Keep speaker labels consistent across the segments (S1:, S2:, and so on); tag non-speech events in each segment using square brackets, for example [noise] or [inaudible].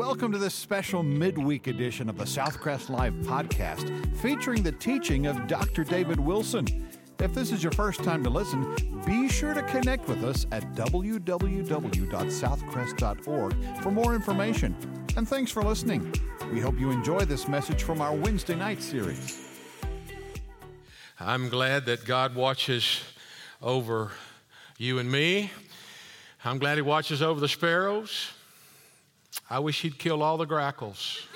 S1: Welcome to this special midweek edition of the Southcrest Live podcast featuring the teaching of Dr. David Wilson. If this is your first time to listen, be sure to connect with us at www.southcrest.org for more information. And thanks for listening. We hope you enjoy this message from our Wednesday night series.
S2: I'm glad that God watches over you and me. I'm glad He watches over the sparrows. I wish He'd kill all the grackles.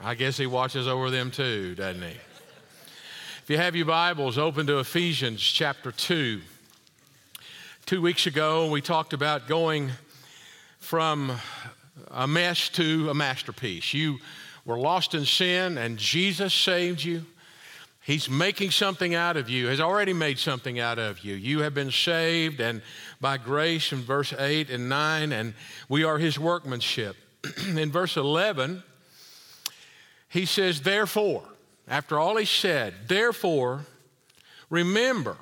S2: I guess He watches over them too, doesn't He? If you have your Bibles, open to Ephesians chapter 2. Two weeks ago, we talked about going from a mess to a masterpiece. You were lost in sin, and Jesus saved you. He's making something out of you, has already made something out of you. You have been saved, and by grace in verse 8 and 9, and we are his workmanship. [clears throat] in verse 11, he says, Therefore, after all he said, therefore, remember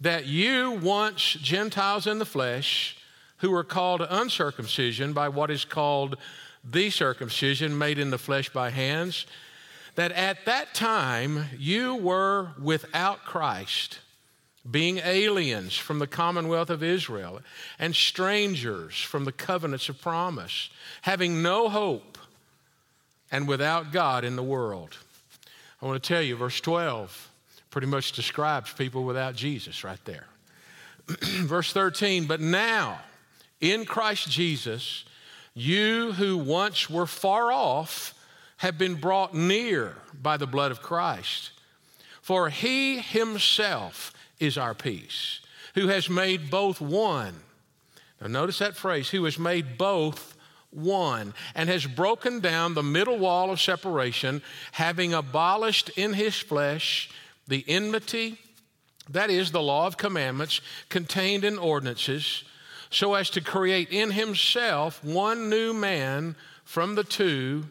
S2: that you once Gentiles in the flesh, who were called uncircumcision by what is called the circumcision made in the flesh by hands, that at that time you were without Christ, being aliens from the commonwealth of Israel and strangers from the covenants of promise, having no hope and without God in the world. I want to tell you, verse 12 pretty much describes people without Jesus right there. [clears throat] verse 13, but now, in Christ Jesus, you who once were far off have been brought near by the blood of Christ. For he himself is our peace, who has made both one. Now, notice that phrase, who has made both one, and has broken down the middle wall of separation, having abolished in his flesh the enmity, that is, the law of commandments contained in ordinances so as to create in himself one new man from the two,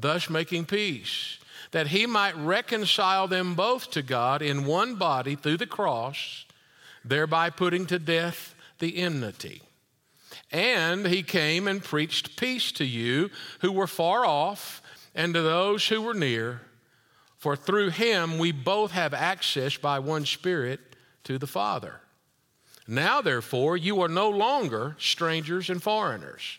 S2: thus making peace, that he might reconcile them both to God in one body through the cross, thereby putting to death the enmity. And he came and preached peace to you who were far off and to those who were near, for through him we both have access by one Spirit to the Father. Now, therefore, you are no longer strangers and foreigners,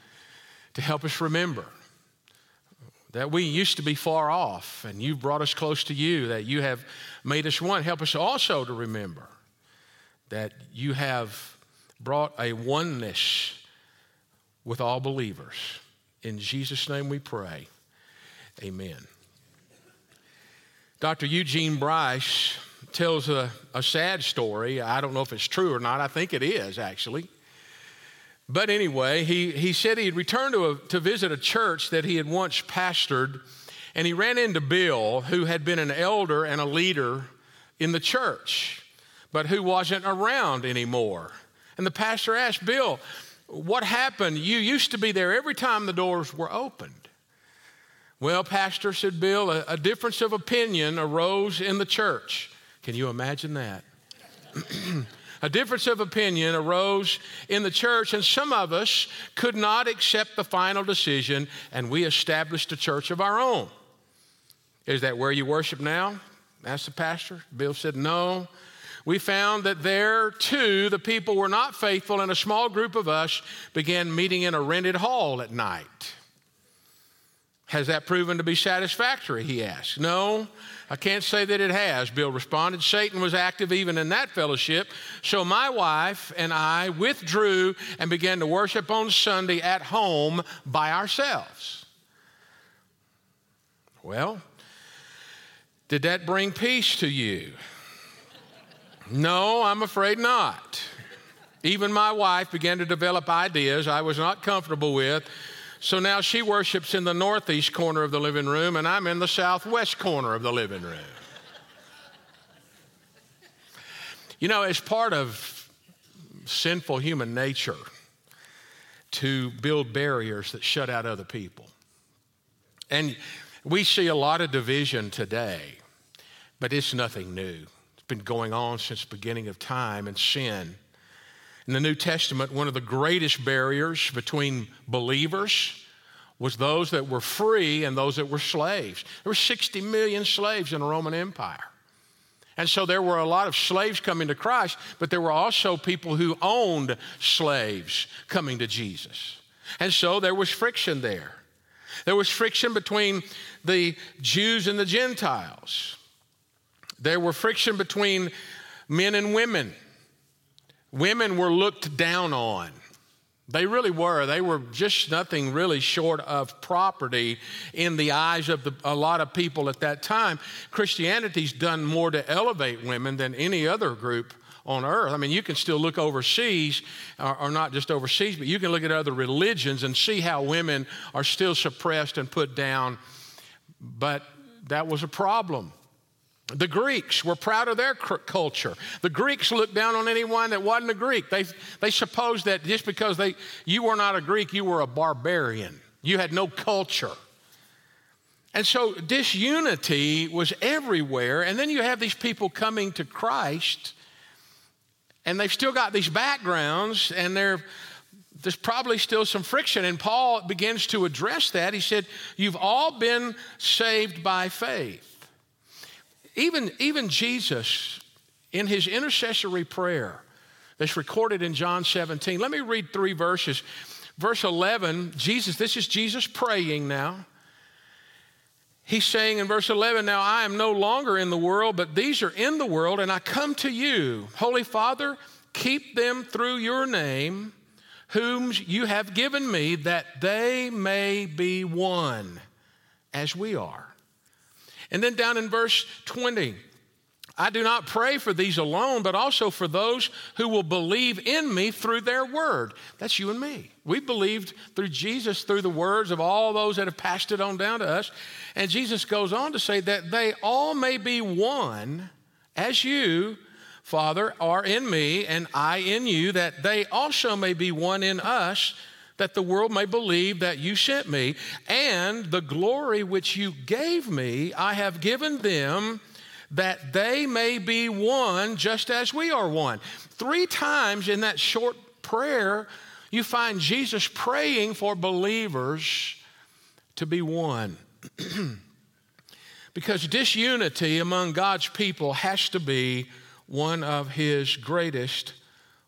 S2: to help us remember that we used to be far off and you brought us close to you, that you have made us one. Help us also to remember that you have brought a oneness with all believers. In Jesus' name we pray. Amen. Dr. Eugene Bryce tells a, a sad story. I don't know if it's true or not. I think it is, actually. But anyway, he, he said he had returned to, a, to visit a church that he had once pastored, and he ran into Bill, who had been an elder and a leader in the church, but who wasn't around anymore. And the pastor asked Bill, What happened? You used to be there every time the doors were opened. Well, Pastor, said Bill, a, a difference of opinion arose in the church. Can you imagine that? [clears throat] a difference of opinion arose in the church, and some of us could not accept the final decision, and we established a church of our own. Is that where you worship now? asked the pastor. Bill said, No. We found that there too, the people were not faithful, and a small group of us began meeting in a rented hall at night. Has that proven to be satisfactory? He asked. No, I can't say that it has, Bill responded. Satan was active even in that fellowship. So my wife and I withdrew and began to worship on Sunday at home by ourselves. Well, did that bring peace to you? No, I'm afraid not. Even my wife began to develop ideas I was not comfortable with. So now she worships in the northeast corner of the living room, and I'm in the southwest corner of the living room. you know, as part of sinful human nature to build barriers that shut out other people. And we see a lot of division today, but it's nothing new. It's been going on since the beginning of time and sin. In the New Testament, one of the greatest barriers between believers was those that were free and those that were slaves. There were 60 million slaves in the Roman Empire. And so there were a lot of slaves coming to Christ, but there were also people who owned slaves coming to Jesus. And so there was friction there. There was friction between the Jews and the Gentiles. There were friction between men and women. Women were looked down on. They really were. They were just nothing really short of property in the eyes of the, a lot of people at that time. Christianity's done more to elevate women than any other group on earth. I mean, you can still look overseas, or, or, not just overseas, but you can look at other religions and see how women are still suppressed and put down. But that was a problem. The Greeks were proud of their culture. The Greeks looked down on anyone that wasn't a Greek. They, they supposed that just because they, you were not a Greek, you were a barbarian. You had no culture. And so disunity was everywhere. And then you have these people coming to Christ, and they've still got these backgrounds, and there's probably still some friction. And Paul begins to address that. He said, You've all been saved by faith. Even, even Jesus, in his intercessory prayer that's recorded in John 17, let me read three verses. Verse 11, Jesus, this is Jesus praying now. He's saying in verse 11, Now I am no longer in the world, but these are in the world, and I come to you. Holy Father, keep them through your name, whom you have given me, that they may be one as we are. And then down in verse 20, I do not pray for these alone, but also for those who will believe in me through their word. That's you and me. We believed through Jesus, through the words of all those that have passed it on down to us. And Jesus goes on to say that they all may be one as you, Father, are in me and I in you, that they also may be one in us that the world may believe that you sent me, and the glory which you gave me, I have given them that they may be one just as we are one. Three times in that short prayer, you find Jesus praying for believers to be one. [clears throat] because disunity among God's people has to be one of his greatest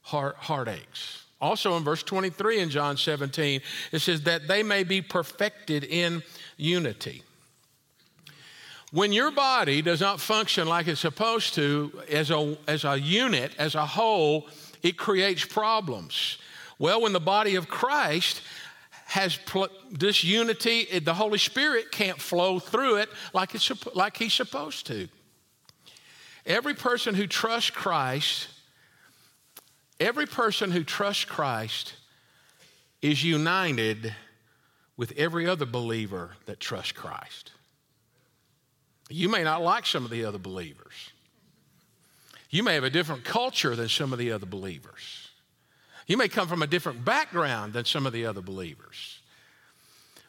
S2: heart, heartaches. Also in verse 23 in John 17, it says that they may be perfected in unity. When your body does not function like it's supposed to as a, as a unit, as a whole, it creates problems. Well, when the body of Christ has pl- this unity, the Holy Spirit can't flow through it like, it's, like He's supposed to. Every person who trusts Christ Every person who trusts Christ is united with every other believer that trusts Christ. You may not like some of the other believers. You may have a different culture than some of the other believers. You may come from a different background than some of the other believers.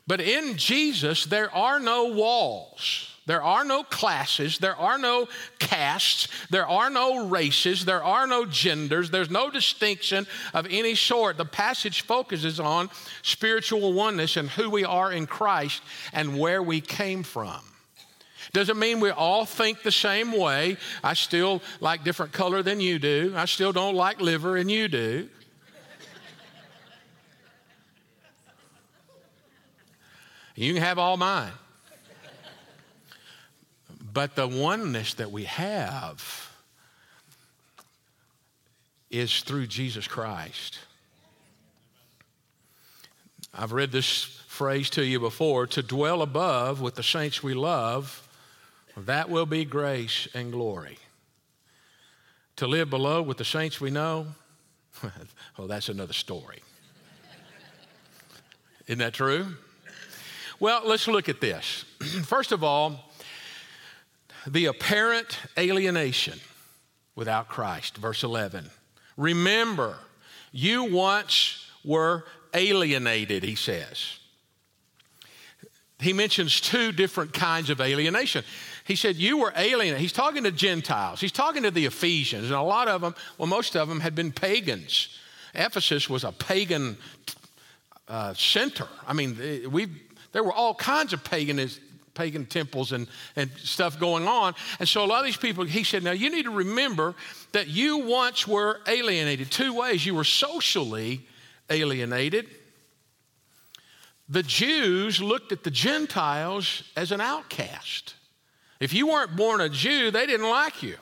S2: But in Jesus, there are no walls. There are no classes, there are no castes, there are no races, there are no genders, there's no distinction of any sort. The passage focuses on spiritual oneness and who we are in Christ and where we came from. Doesn't mean we all think the same way. I still like different color than you do. I still don't like liver and you do. You can have all mine. But the oneness that we have is through Jesus Christ. I've read this phrase to you before to dwell above with the saints we love, that will be grace and glory. to live below with the saints we know, [laughs] well, that's another story. Isn't that true? Well, let's look at this. [clears throat] First of all, the apparent alienation without Christ. Verse 11. Remember, you once were alienated, he says. He mentions two different kinds of alienation. He said, You were alienated. He's talking to Gentiles, he's talking to the Ephesians, and a lot of them, well, most of them had been pagans. Ephesus was a pagan uh, center. I mean, we there were all kinds of pagan, pagan temples and, and stuff going on. And so a lot of these people, he said, now you need to remember that you once were alienated two ways. You were socially alienated. The Jews looked at the Gentiles as an outcast. If you weren't born a Jew, they didn't like you.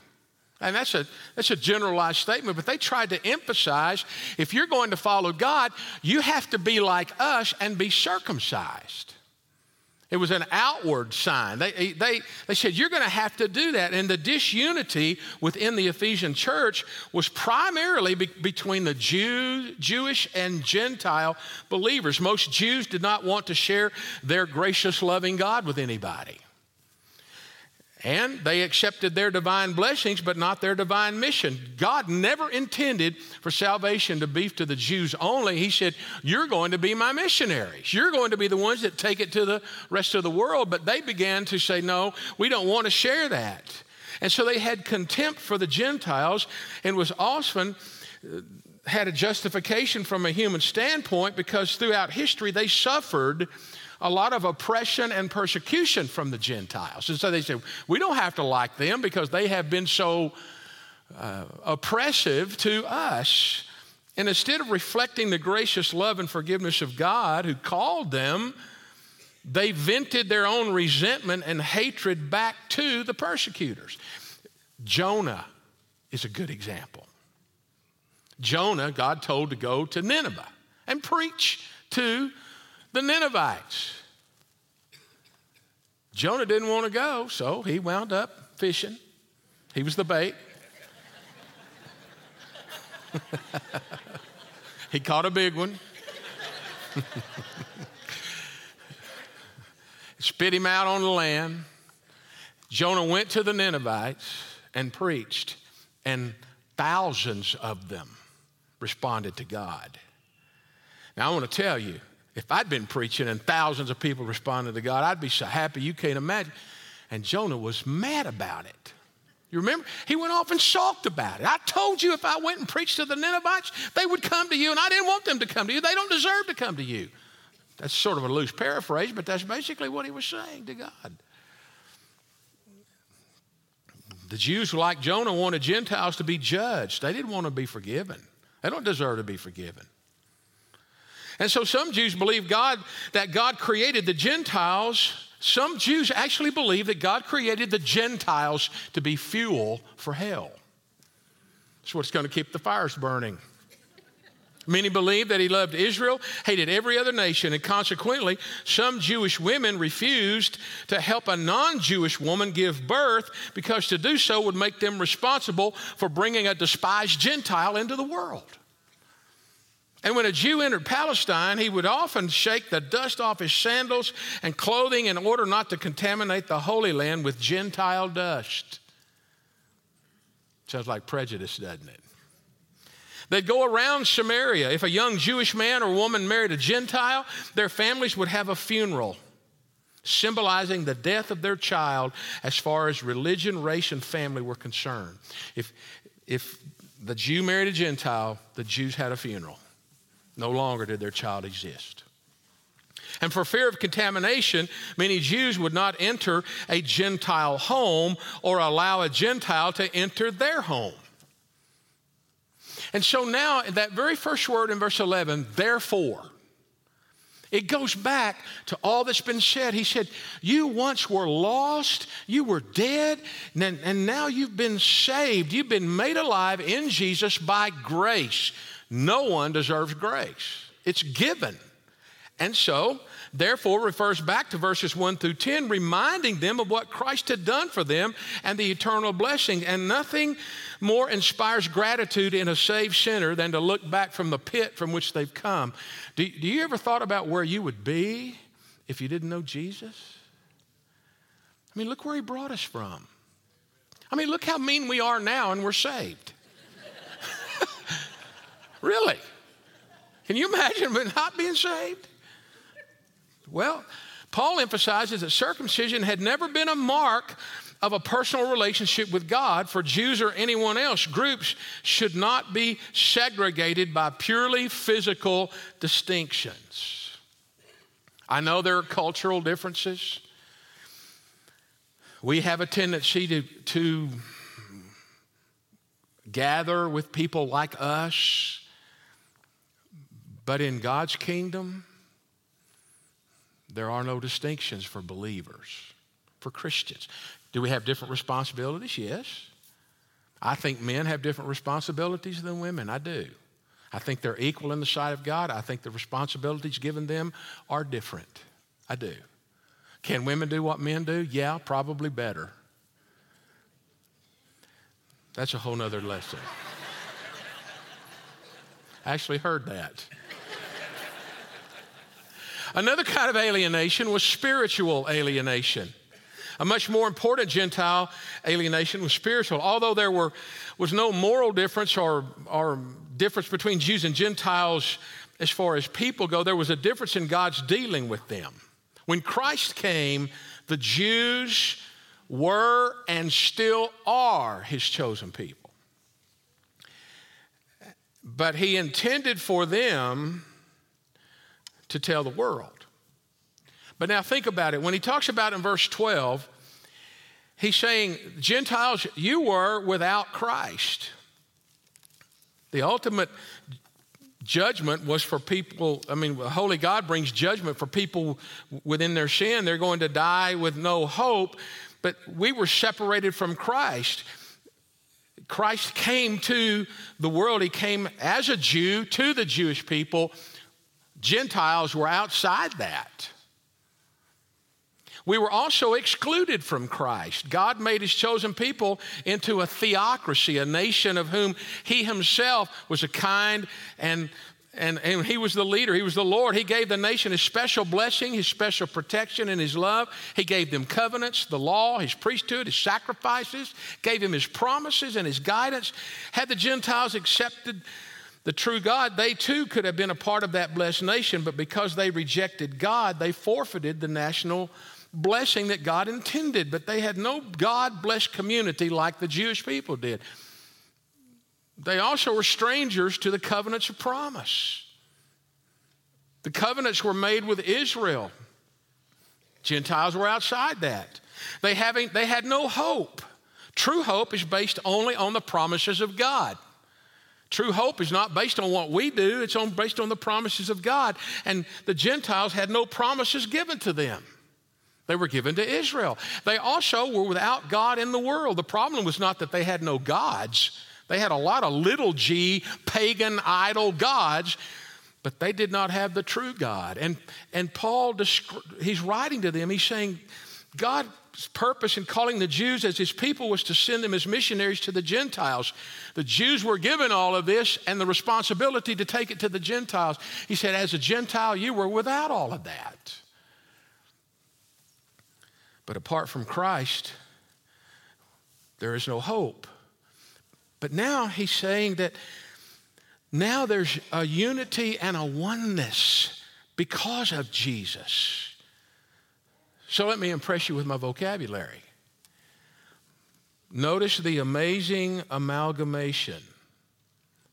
S2: And that's a, that's a generalized statement, but they tried to emphasize if you're going to follow God, you have to be like us and be circumcised. It was an outward sign. They, they, they said, You're going to have to do that. And the disunity within the Ephesian church was primarily be- between the Jew, Jewish and Gentile believers. Most Jews did not want to share their gracious, loving God with anybody. And they accepted their divine blessings, but not their divine mission. God never intended for salvation to be to the Jews only. He said, You're going to be my missionaries. You're going to be the ones that take it to the rest of the world. But they began to say, No, we don't want to share that. And so they had contempt for the Gentiles and was often uh, had a justification from a human standpoint because throughout history they suffered a lot of oppression and persecution from the Gentiles. And so they said, we don't have to like them because they have been so uh, oppressive to us. And instead of reflecting the gracious love and forgiveness of God who called them, they vented their own resentment and hatred back to the persecutors. Jonah is a good example. Jonah, God told to go to Nineveh and preach to the Ninevites. Jonah didn't want to go, so he wound up fishing. He was the bait. he caught a big one. [laughs] Spit him out on the land. Jonah went to the Ninevites and preached, and thousands of them responded to God. Now, I want to tell you, if I'd been preaching and thousands of people responded to God, I'd be so happy you can't imagine. And Jonah was mad about it. You remember? He went off and sulked about it. I told you if I went and preached to the Ninevites, they would come to you, and I didn't want them to come to you. They don't deserve to come to you. That's sort of a loose paraphrase, but that's basically what he was saying to God. The Jews, like Jonah, wanted Gentiles to be judged. They didn't want to be forgiven. They don't deserve to be forgiven. And so some Jews believe God that God created the Gentiles. Some Jews actually believe that God created the Gentiles to be fuel for hell. That's what's going to keep the fires burning. Many believe that he loved Israel, hated every other nation, and consequently, some Jewish women refused to help a non Jewish woman give birth because to do so would make them responsible for bringing a despised Gentile into the world. And when a Jew entered Palestine, he would often shake the dust off his sandals and clothing in order not to contaminate the Holy Land with Gentile dust. Sounds like prejudice, doesn't it? They'd go around Samaria. If a young Jewish man or woman married a Gentile, their families would have a funeral symbolizing the death of their child as far as religion, race, and family were concerned. If, if the Jew married a Gentile, the Jews had a funeral. No longer did their child exist. And for fear of contamination, many Jews would not enter a Gentile home or allow a Gentile to enter their home. And so now, that very first word in verse 11, therefore, it goes back to all that's been said. He said, You once were lost, you were dead, and now you've been saved. You've been made alive in Jesus by grace. No one deserves grace, it's given. And so, therefore, refers back to verses 1 through 10, reminding them of what Christ had done for them and the eternal blessing. And nothing more inspires gratitude in a saved sinner than to look back from the pit from which they've come. Do, do you ever thought about where you would be if you didn't know Jesus? I mean, look where he brought us from. I mean, look how mean we are now and we're saved. Really? Can you imagine not being saved? Well, Paul emphasizes that circumcision had never been a mark of a personal relationship with God for Jews or anyone else. Groups should not be segregated by purely physical distinctions. I know there are cultural differences. We have a tendency to, to gather with people like us, but in God's kingdom, there are no distinctions for believers, for Christians. Do we have different responsibilities? Yes. I think men have different responsibilities than women. I do. I think they're equal in the sight of God. I think the responsibilities given them are different. I do. Can women do what men do? Yeah, probably better. That's a whole nother lesson. I actually heard that. Another kind of alienation was spiritual alienation. A much more important Gentile alienation was spiritual. Although there were, was no moral difference or, or difference between Jews and Gentiles as far as people go, there was a difference in God's dealing with them. When Christ came, the Jews were and still are his chosen people. But he intended for them to tell the world. But now think about it. When he talks about in verse 12, he's saying, Gentiles, you were without Christ. The ultimate judgment was for people, I mean, Holy God brings judgment for people within their sin. They're going to die with no hope, but we were separated from Christ. Christ came to the world, He came as a Jew to the Jewish people. Gentiles were outside that. We were also excluded from Christ. God made his chosen people into a theocracy, a nation of whom he himself was a kind and and, and he was the leader. He was the Lord. He gave the nation his special blessing, his special protection, and his love. He gave them covenants, the law, his priesthood, his sacrifices, gave him his promises and his guidance. Had the Gentiles accepted the true God, they too could have been a part of that blessed nation, but because they rejected God, they forfeited the national blessing that God intended, but they had no God blessed community like the Jewish people did. They also were strangers to the covenants of promise. The covenants were made with Israel. Gentiles were outside that. They, having, they had no hope. True hope is based only on the promises of God. True hope is not based on what we do, it's on, based on the promises of God. And the Gentiles had no promises given to them. They were given to Israel. They also were without God in the world. The problem was not that they had no gods, they had a lot of little g pagan idol gods, but they did not have the true God. And, and Paul, he's writing to them, he's saying, God's purpose in calling the Jews as his people was to send them as missionaries to the Gentiles. The Jews were given all of this and the responsibility to take it to the Gentiles. He said, As a Gentile, you were without all of that. But apart from Christ, there is no hope. But now he's saying that now there's a unity and a oneness because of Jesus. So let me impress you with my vocabulary. Notice the amazing amalgamation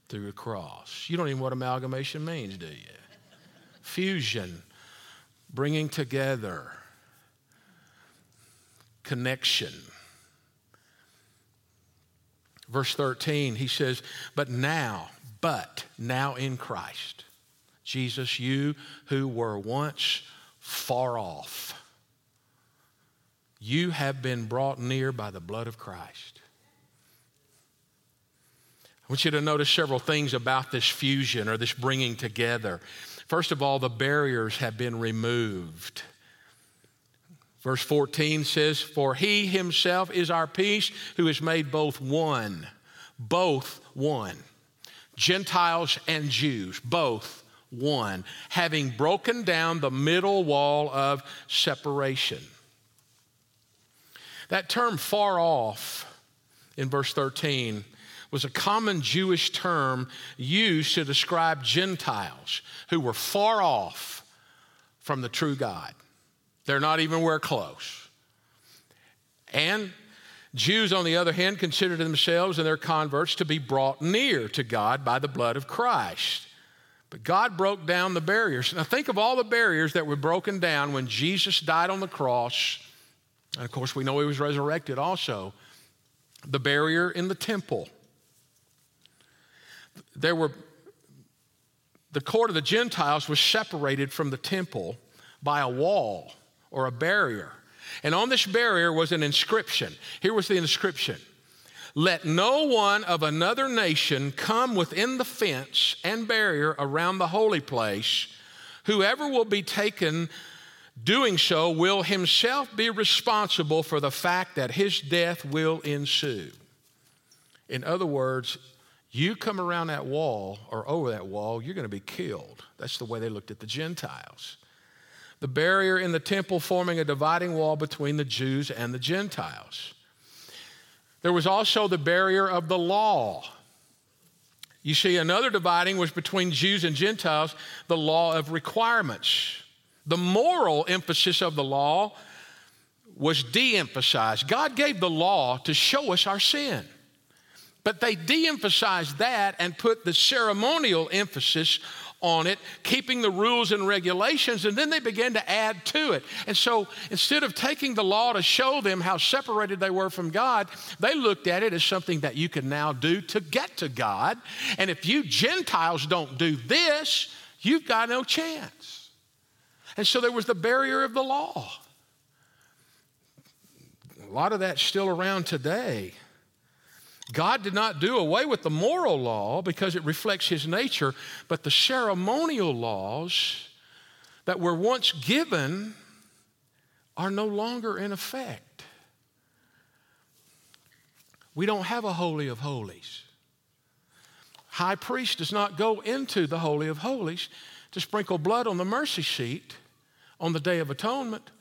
S2: through the cross. You don't even know what amalgamation means, do you? Fusion, bringing together connection. Verse 13, he says, But now, but now in Christ, Jesus, you who were once far off, you have been brought near by the blood of Christ. I want you to notice several things about this fusion or this bringing together. First of all, the barriers have been removed. Verse 14 says, For he himself is our peace, who has made both one, both one. Gentiles and Jews, both one, having broken down the middle wall of separation. That term far off in verse 13 was a common Jewish term used to describe Gentiles who were far off from the true God. They're not even where close. And Jews, on the other hand, considered themselves and their converts to be brought near to God by the blood of Christ. But God broke down the barriers. Now, think of all the barriers that were broken down when Jesus died on the cross. And of course, we know he was resurrected also. The barrier in the temple. There were, the court of the Gentiles was separated from the temple by a wall or a barrier. And on this barrier was an inscription. Here was the inscription Let no one of another nation come within the fence and barrier around the holy place. Whoever will be taken doing so will himself be responsible for the fact that his death will ensue. In other words, you come around that wall or over that wall, you're going to be killed. That's the way they looked at the Gentiles the barrier in the temple forming a dividing wall between the Jews and the Gentiles. There was also the barrier of the law. You see, another dividing was between Jews and Gentiles, the law of requirements. The moral emphasis of the law was de emphasized. God gave the law to show us our sin. But they de emphasized that and put the ceremonial emphasis on it, keeping the rules and regulations, and then they began to add to it. And so instead of taking the law to show them how separated they were from God, they looked at it as something that you can now do to get to God. And if you Gentiles don't do this, you've got no chance. And so there was the barrier of the law. A lot of that's still around today. God did not do away with the moral law because it reflects his nature, but the ceremonial laws that were once given are no longer in effect. We don't have a Holy of Holies. High priest does not go into the Holy of Holies to sprinkle blood on the mercy seat on the Day of Atonement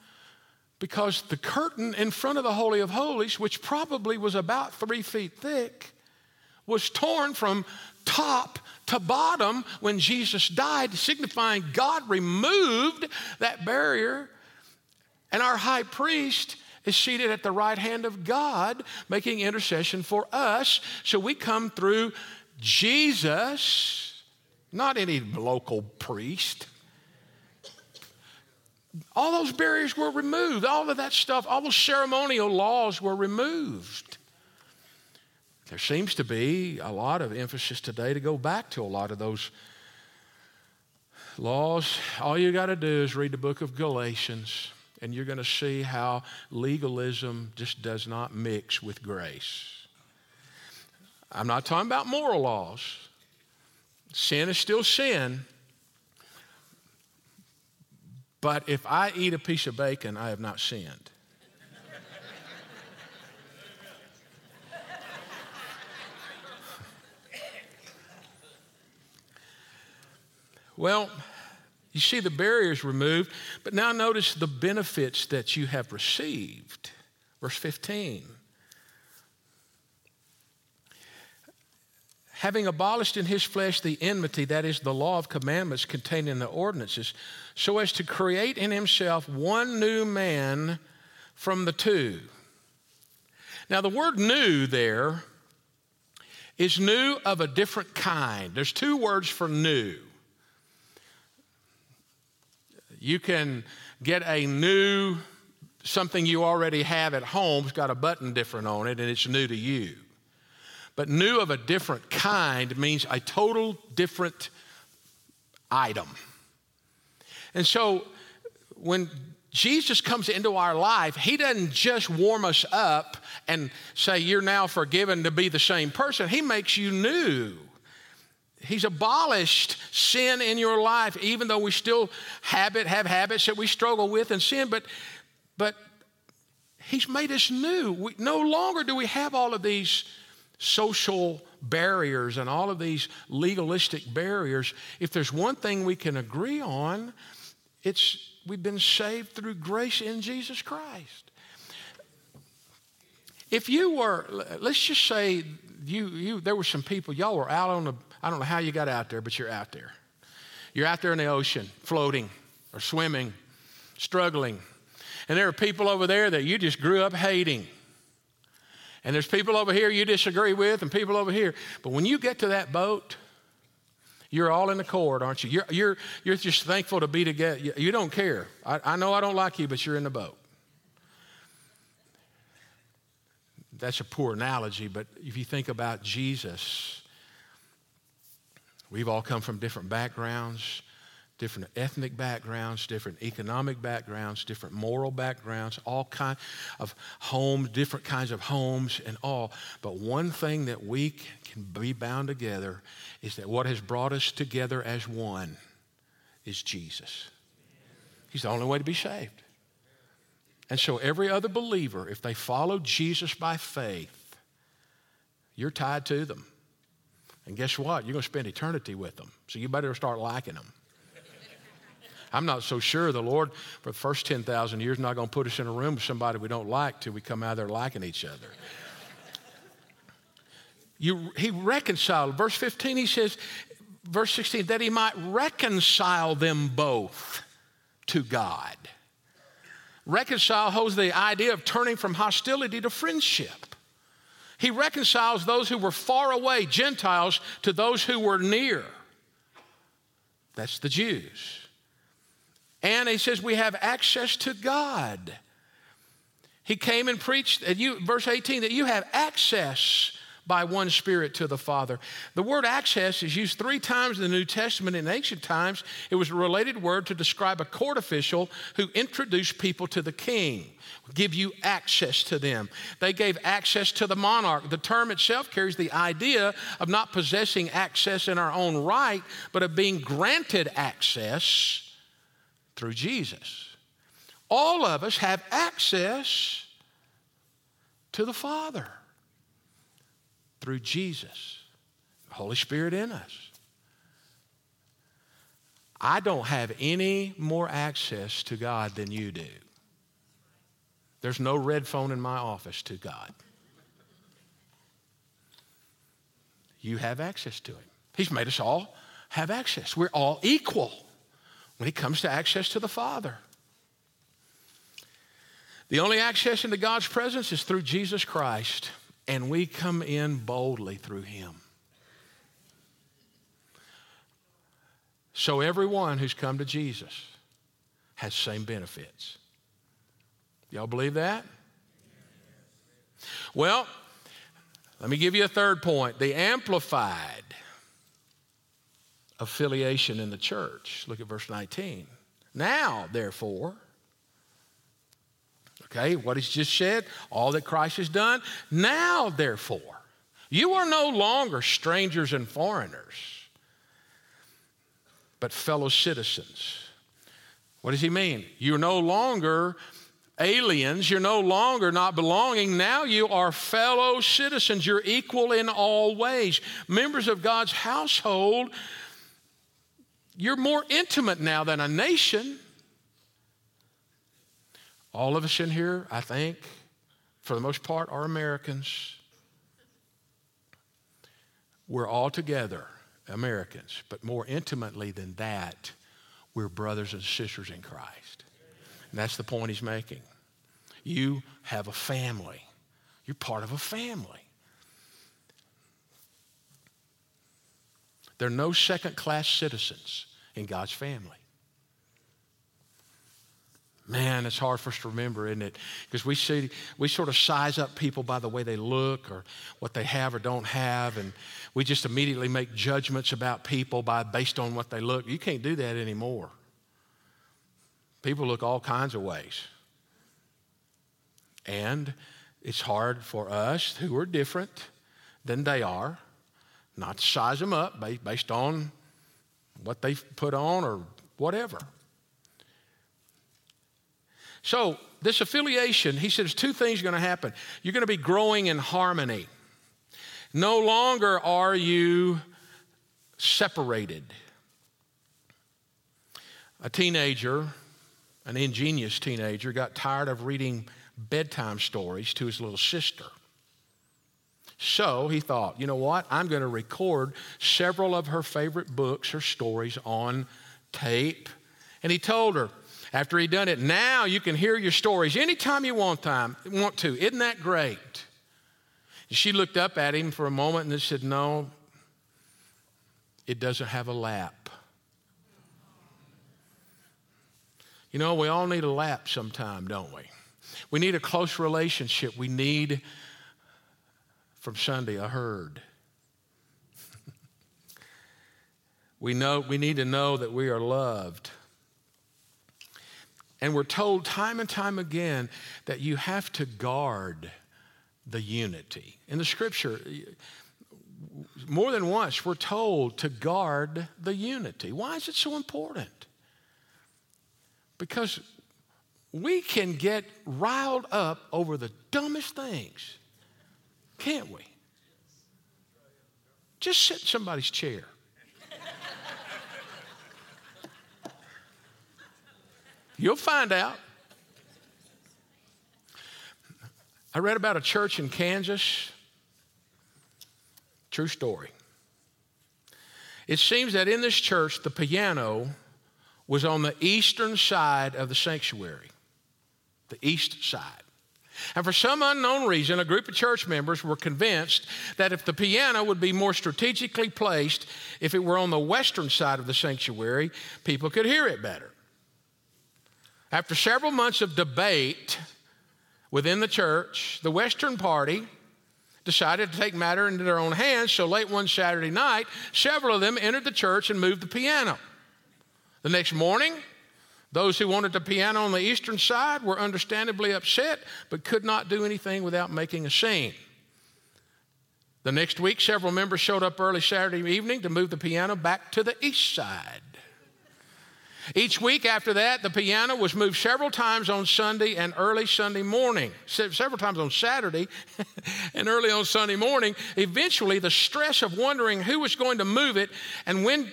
S2: because the curtain in front of the Holy of Holies, which probably was about three feet thick, was torn from top to bottom when Jesus died, signifying God removed that barrier. And our high priest is seated at the right hand of God, making intercession for us. So we come through Jesus, not any local priest all those barriers were removed. All of that stuff, all those ceremonial laws were removed. There seems to be a lot of emphasis today to go back to a lot of those laws. All you got to do is read the book of Galatians, and you're going to see how legalism just does not mix with grace. I'm not talking about moral laws. Sin is still sin. But if I eat a piece of bacon, I have not sinned. well, you see the barriers removed, but now notice the benefits that you have received. Verse 15. Having abolished in his flesh the enmity, that is, the law of commandments contained in the ordinances, so as to create in himself one new man from the two. Now, the word new there is new of a different kind. There's two words for new. You can get a new something you already have at home, it's got a button different on it, and it's new to you. But new of a different kind means a total different item. And so when Jesus comes into our life, He doesn't just warm us up and say, You're now forgiven to be the same person. He makes you new. He's abolished sin in your life, even though we still habit, have habits that we struggle with and sin, but, but He's made us new. We, no longer do we have all of these social barriers and all of these legalistic barriers. If there's one thing we can agree on, it's we've been saved through grace in Jesus Christ. If you were, let's just say you, you there were some people, y'all were out on the, I don't know how you got out there, but you're out there. You're out there in the ocean, floating or swimming, struggling. And there are people over there that you just grew up hating. And there's people over here you disagree with, and people over here. But when you get to that boat, you're all in accord, aren't you? You're, you're, you're just thankful to be together. You, don't care. I, I know I don't like you, but you're in the boat. That's a poor analogy, but if you think about Jesus, we've all come from different backgrounds different ethnic backgrounds, different economic backgrounds, different moral backgrounds, all kind of homes, different kinds of homes and all. But one thing that we can be bound together is that what has brought us together as one is Jesus. He's the only way to be saved. And so every other believer, if they follow Jesus by faith, you're tied to them. And guess what? You're going to spend eternity with them. So you better start liking them. I'm not so sure the Lord, for the first 10,000 years, not going to put us in a room with somebody we don't like till we come out there liking each other. You, he reconciled. Verse 15, he says, verse 16, that he might reconcile them both to God. Reconcile holds the idea of turning from hostility to friendship. He reconciles those who were far away, Gentiles, to those who were near. That's the Jews. And he says we have access to God. He came and preached, you, verse 18, that you have access by one Spirit to the Father. The word access is used three times in the New Testament. In ancient times, it was a related word to describe a court official who introduced people to the king, give you access to them. They gave access to the monarch. The term itself carries the idea of not possessing access in our own right, but of being granted access through Jesus. All of us have access to the Father through Jesus, the Holy Spirit in us. I don't have any more access to God than you do. There's no red phone in my office to God. You have access to Him. He's made us all have access. We're all equal when it comes to access to the Father. The only access into God's presence is through Jesus Christ, and we come in boldly through Him. So everyone who's come to Jesus has same benefits. Y'all believe that? Well, let me give you a third point. The Amplified affiliation in the church. Look at verse 19. Now, therefore, okay, what he's just said, all that Christ has done. Now, therefore, you are no longer strangers and foreigners, but fellow citizens. What does he mean? You're no longer aliens. You're no longer not belonging. Now you are fellow citizens. You're equal in all ways. Members of God's household you're more intimate now than a nation. All of us in here, I think, for the most part, are Americans. We're all together Americans, but more intimately than that, we're brothers and sisters in Christ. And that's the point he's making. You have a family, you're part of a family. There are no second class citizens in God's family. Man, it's hard for us to remember, isn't it? Because we see, we sort of size up people by the way they look or what they have or don't have, and we just immediately make judgments about people by based on what they look. You can't do that anymore. People look all kinds of ways. And it's hard for us who are different than they are not to size them up based on what they put on or whatever. So, this affiliation, he says, two things are going to happen. You're going to be growing in harmony. No longer are you separated. A teenager, an ingenious teenager, got tired of reading bedtime stories to his little sister. So he thought, you know what? I'm going to record several of her favorite books or stories on tape. And he told her, after he'd done it, now you can hear your stories anytime you want time, want to. Isn't that great? She looked up at him for a moment and said, No, it doesn't have a lap. You know, we all need a lap sometime, don't we? We need a close relationship. We need, from Sunday, a herd. we, know, we need to know that we are loved. And we're told time and time again that you have to guard the unity. In the scripture, more than once, we're told to guard the unity. Why is it so important? Because we can get riled up over the dumbest things, can't we? Just sit in somebody's chair. You'll find out. I read about a church in Kansas. True story. It seems that in this church, the piano was on the eastern side of the sanctuary, the east side. And for some unknown reason, a group of church members were convinced that if the piano would be more strategically placed, if it were on the western side of the sanctuary, people could hear it better. After several months of debate within the church, the Western Party decided to take matter into their own hands. So late one Saturday night, several of them entered the church and moved the piano. The next morning, those who wanted the piano on the eastern side were understandably upset, but could not do anything without making a scene. The next week, several members showed up early Saturday evening to move the piano back to the east side. Each week after that, the piano was moved several times on Sunday and early Sunday morning, several times on Saturday [laughs] and early on Sunday morning. Eventually, the stress of wondering who was going to move it and when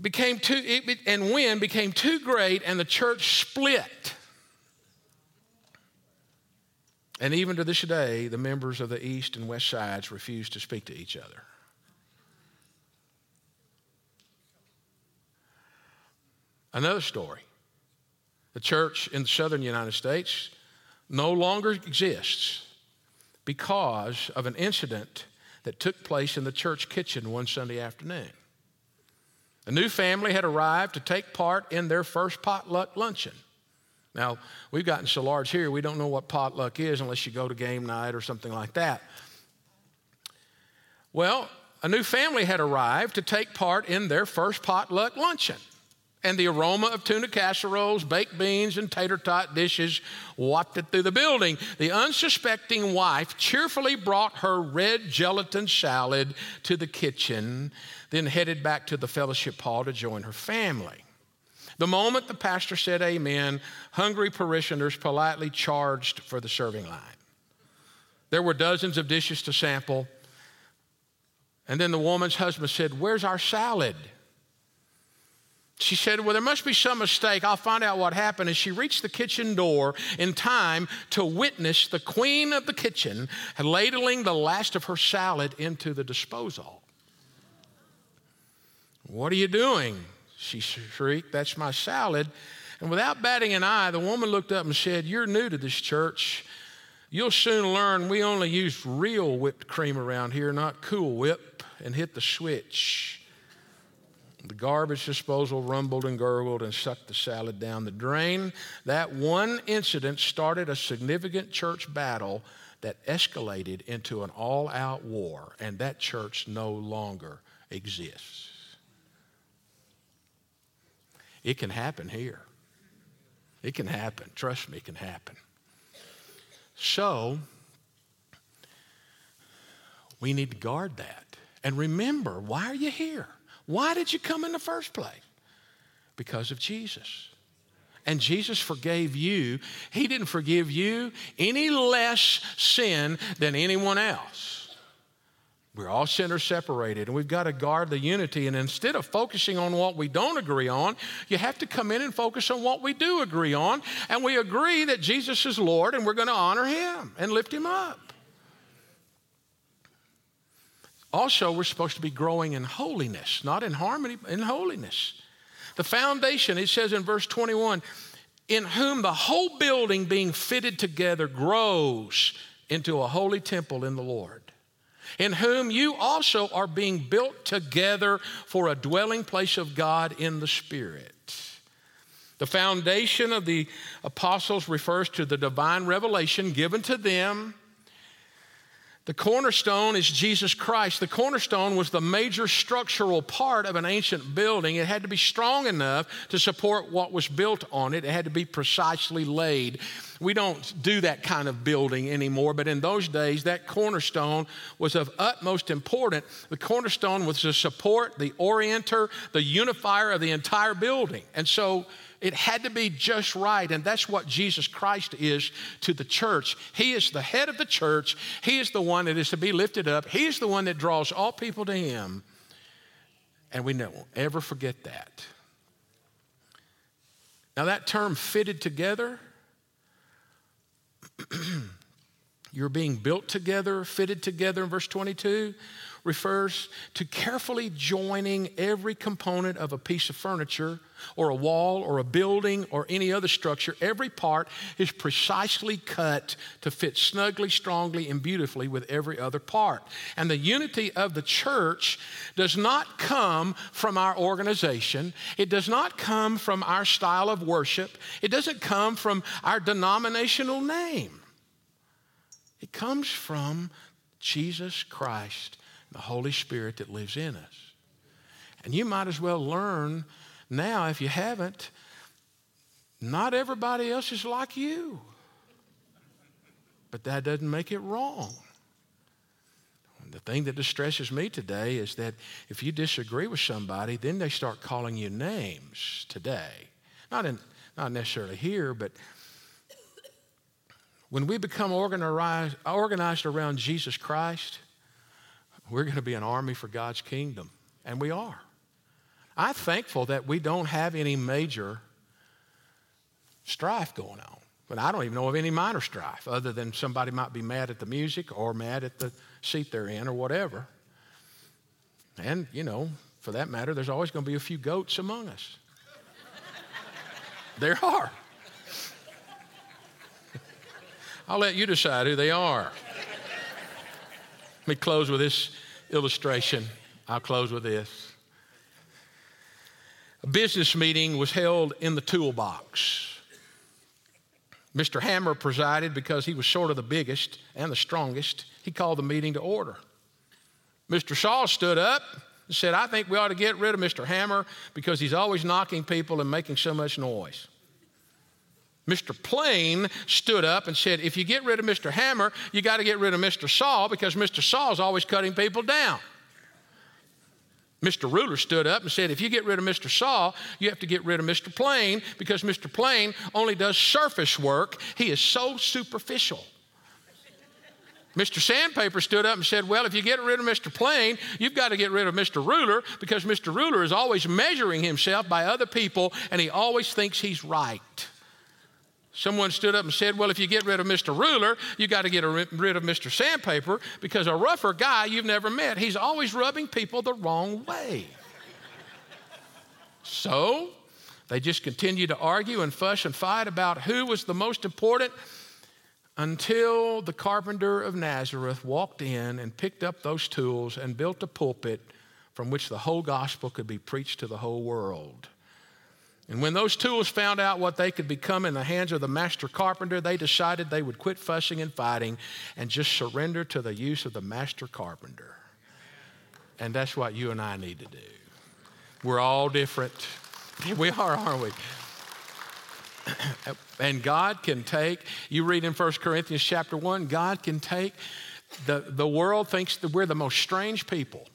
S2: became too it, and when became too great and the church split. And even to this day, the members of the east and west sides refuse to speak to each other. Another story the church in the southern United States no longer exists because of an incident that took place in the church kitchen one Sunday afternoon. A new family had arrived to take part in their first potluck luncheon. Now, we've gotten so large here, we don't know what potluck is unless you go to game night or something like that. Well, a new family had arrived to take part in their first potluck luncheon and the aroma of tuna casseroles, baked beans, and tater tot dishes wafted through the building. The unsuspecting wife cheerfully brought her red gelatin salad to the kitchen, then headed back to the fellowship hall to join her family. The moment the pastor said amen, hungry parishioners politely charged for the serving line. There were dozens of dishes to sample. And then the woman's husband said, Where's our salad? She said, Well, there must be some mistake. I'll find out what happened. And she reached the kitchen door in time to witness the queen of the kitchen ladling the last of her salad into the disposal. What are you doing? She shrieked, That's my salad. And without batting an eye, the woman looked up and said, You're new to this church. You'll soon learn we only use real whipped cream around here, not Cool Whip, and hit the switch. The garbage disposal rumbled and gurgled and sucked the salad down the drain. That one incident started a significant church battle that escalated into an all out war, and that church no longer exists. It can happen here. It can happen. Trust me, it can happen. So, we need to guard that. And remember, why are you here? Why did you come in the first place? Because of Jesus. And Jesus forgave you. He didn't forgive you any less sin than anyone else. We're all sinners separated, and we've got to guard the unity. And instead of focusing on what we don't agree on, you have to come in and focus on what we do agree on. And we agree that Jesus is Lord, and we're going to honor him and lift him up. Also, we're supposed to be growing in holiness, not in harmony, in holiness. The foundation, it says in verse 21, in whom the whole building being fitted together grows into a holy temple in the Lord in whom you also are being built together for a dwelling place of God in the Spirit. The foundation of the apostles refers to the divine revelation given to them the cornerstone is Jesus Christ. The cornerstone was the major structural part of an ancient building. It had to be strong enough to support what was built on it, it had to be precisely laid. We don't do that kind of building anymore, but in those days, that cornerstone was of utmost importance. The cornerstone was the support, the orienter, the unifier of the entire building. And so, it had to be just right. And that's what Jesus Christ is to the church. He is the head of the church. He is the one that is to be lifted up. He is the one that draws all people to Him. And we don't ever forget that. Now, that term fitted together, [clears throat] you're being built together, fitted together in verse 22 refers to carefully joining every component of a piece of furniture or a wall or a building or any other structure. Every part is precisely cut to fit snugly, strongly, and beautifully with every other part. And the unity of the church does not come from our organization, it does not come from our style of worship, it doesn't come from our denominational name. It comes from Jesus Christ the Holy Spirit that lives in us. And you might as well learn now, if you haven't, not everybody else is like you. But that doesn't make it wrong. The thing that distresses me today is that if you disagree with somebody, then they start calling you names today. Not, in, not necessarily here, but when we become organized, organized around Jesus Christ, we're going to be an army for God's kingdom. And we are. I'm thankful that we don't have any major strife going on. But I don't even know of any minor strife other than somebody might be mad at the music or mad at the seat they're in or whatever. And, you know, for that matter, there's always going to be a few goats among us. [laughs] there are. I'll let you decide who they are. Let me close with this illustration. I'll close with this. A business meeting was held in the toolbox. Mr. Hammer presided because he was sort of the biggest and the strongest. He called the meeting to order. Mr. Saw stood up and said, I think we ought to get rid of Mr. Hammer because he's always knocking people and making so much noise. Mr. Plane stood up and said, If you get rid of Mr. Hammer, you got to get rid of Mr. Saw because Mr. Saw is always cutting people down. Mr. Ruler stood up and said, If you get rid of Mr. Saw, you have to get rid of Mr. Plane because Mr. Plane only does surface work. He is so superficial. Mr. Sandpaper stood up and said, Well, if you get rid of Mr. Plane, you've got to get rid of Mr. Ruler because Mr. Ruler is always measuring himself by other people and he always thinks he's right. Someone stood up and said, Well, if you get rid of Mr. Ruler, you got to get rid of Mr. Sandpaper because a rougher guy you've never met, he's always rubbing people the wrong way. [laughs] so they just continued to argue and fuss and fight about who was the most important until the carpenter of Nazareth walked in and picked up those tools and built a pulpit from which the whole gospel could be preached to the whole world. And when those tools found out what they could become in the hands of the master carpenter, they decided they would quit fussing and fighting and just surrender to the use of the master carpenter. And that's what you and I need to do. We're all different. [laughs] We are, aren't we? [clears throat] and God can take, you read in 1 Corinthians chapter 1, God can take, the, the world thinks that we're the most strange people,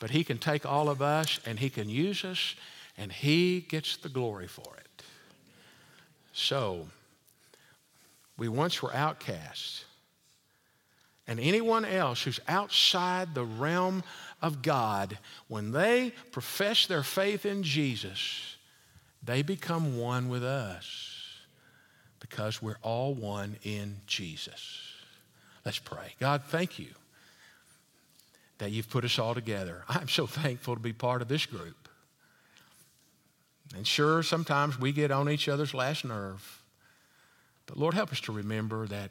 S2: but He can take all of us and He can use us and He gets the glory for it. So, we once were outcasts. And anyone else who's outside the realm of God, when they profess their faith in Jesus, they become one with us because we're all one in Jesus. Let's pray. God, thank you that you've put us all together. I'm so thankful to be part of this group. And sure, sometimes we get on each other's last nerve. But Lord, help us to remember that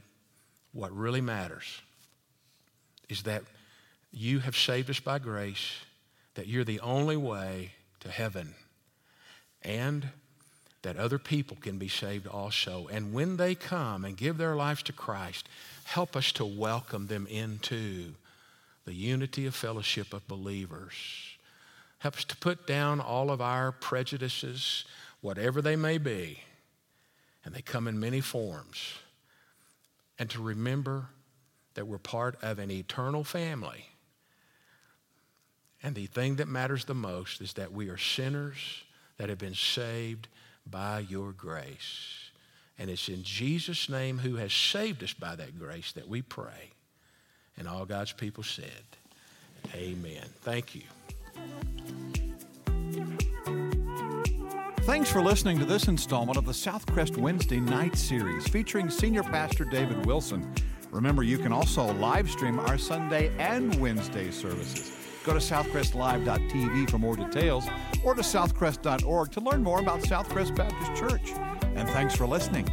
S2: what really matters is that you have saved us by grace, that you're the only way to heaven, and that other people can be saved also. And when they come and give their lives to Christ, help us to welcome them into the unity of fellowship of believers. Help us to put down all of our prejudices, whatever they may be, and they come in many forms. And to remember that we're part of an eternal family. And the thing that matters the most is that we are sinners that have been saved by your grace. And it's in Jesus' name, who has saved us by that grace, that we pray. And all God's people said, Amen. Thank you.
S1: Thanks for listening to this installment of the Southcrest Wednesday Night Series featuring Senior Pastor David Wilson. Remember, you can also live stream our Sunday and Wednesday services. Go to southcrestlive.tv for more details or to southcrest.org to learn more about Southcrest Baptist Church. And thanks for listening.